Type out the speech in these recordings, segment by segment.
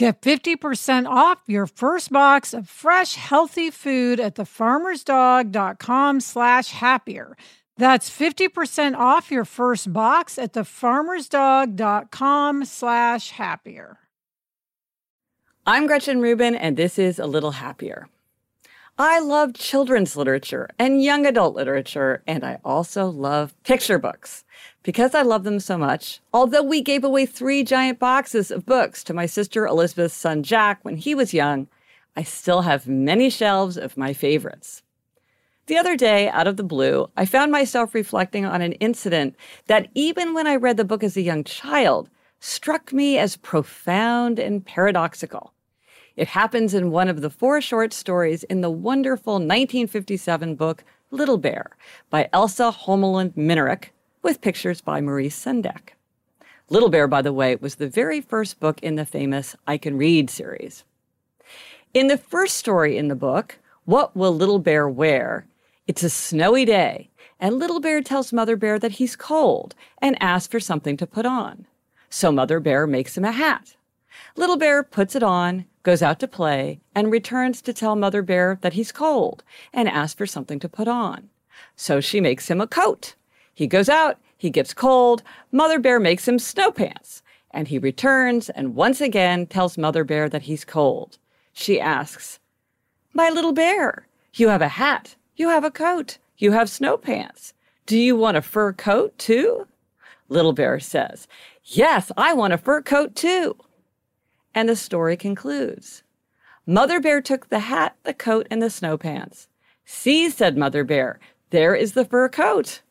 Get 50% off your first box of fresh, healthy food at thefarmersdog.com slash happier. That's 50% off your first box at thefarmersdog.com slash happier. I'm Gretchen Rubin, and this is A Little Happier. I love children's literature and young adult literature, and I also love picture books. Because I love them so much, although we gave away three giant boxes of books to my sister Elizabeth's son Jack when he was young, I still have many shelves of my favorites. The other day, out of the blue, I found myself reflecting on an incident that, even when I read the book as a young child, struck me as profound and paradoxical. It happens in one of the four short stories in the wonderful 1957 book Little Bear by Elsa Holmelund Minarik, with pictures by Maurice Sendak. Little Bear, by the way, was the very first book in the famous I Can Read series. In the first story in the book, What Will Little Bear Wear? It's a snowy day, and Little Bear tells Mother Bear that he's cold and asks for something to put on. So Mother Bear makes him a hat. Little Bear puts it on, goes out to play, and returns to tell Mother Bear that he's cold and asks for something to put on. So she makes him a coat. He goes out, he gets cold, Mother Bear makes him snow pants, and he returns and once again tells Mother Bear that he's cold. She asks, My little bear, you have a hat, you have a coat, you have snow pants. Do you want a fur coat too? Little Bear says, Yes, I want a fur coat too. And the story concludes. Mother Bear took the hat, the coat, and the snow pants. See, said Mother Bear, there is the fur coat.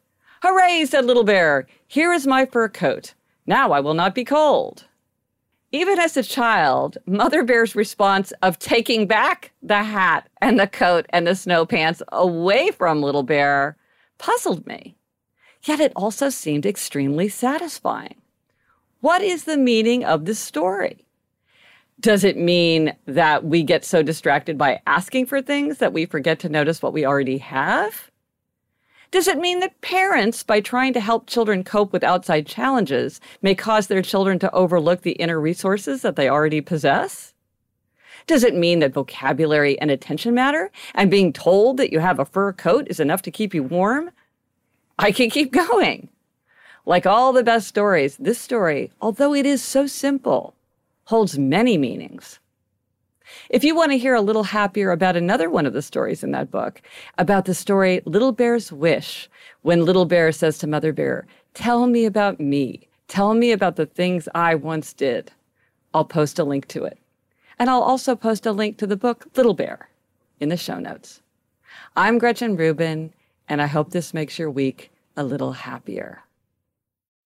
Hooray, said Little Bear. Here is my fur coat. Now I will not be cold. Even as a child, Mother Bear's response of taking back the hat and the coat and the snow pants away from Little Bear puzzled me. Yet it also seemed extremely satisfying. What is the meaning of this story? Does it mean that we get so distracted by asking for things that we forget to notice what we already have? Does it mean that parents, by trying to help children cope with outside challenges, may cause their children to overlook the inner resources that they already possess? Does it mean that vocabulary and attention matter, and being told that you have a fur coat is enough to keep you warm? I can keep going. Like all the best stories, this story, although it is so simple, holds many meanings. If you want to hear a little happier about another one of the stories in that book, about the story Little Bear's Wish, when Little Bear says to Mother Bear, Tell me about me. Tell me about the things I once did. I'll post a link to it. And I'll also post a link to the book Little Bear in the show notes. I'm Gretchen Rubin, and I hope this makes your week a little happier.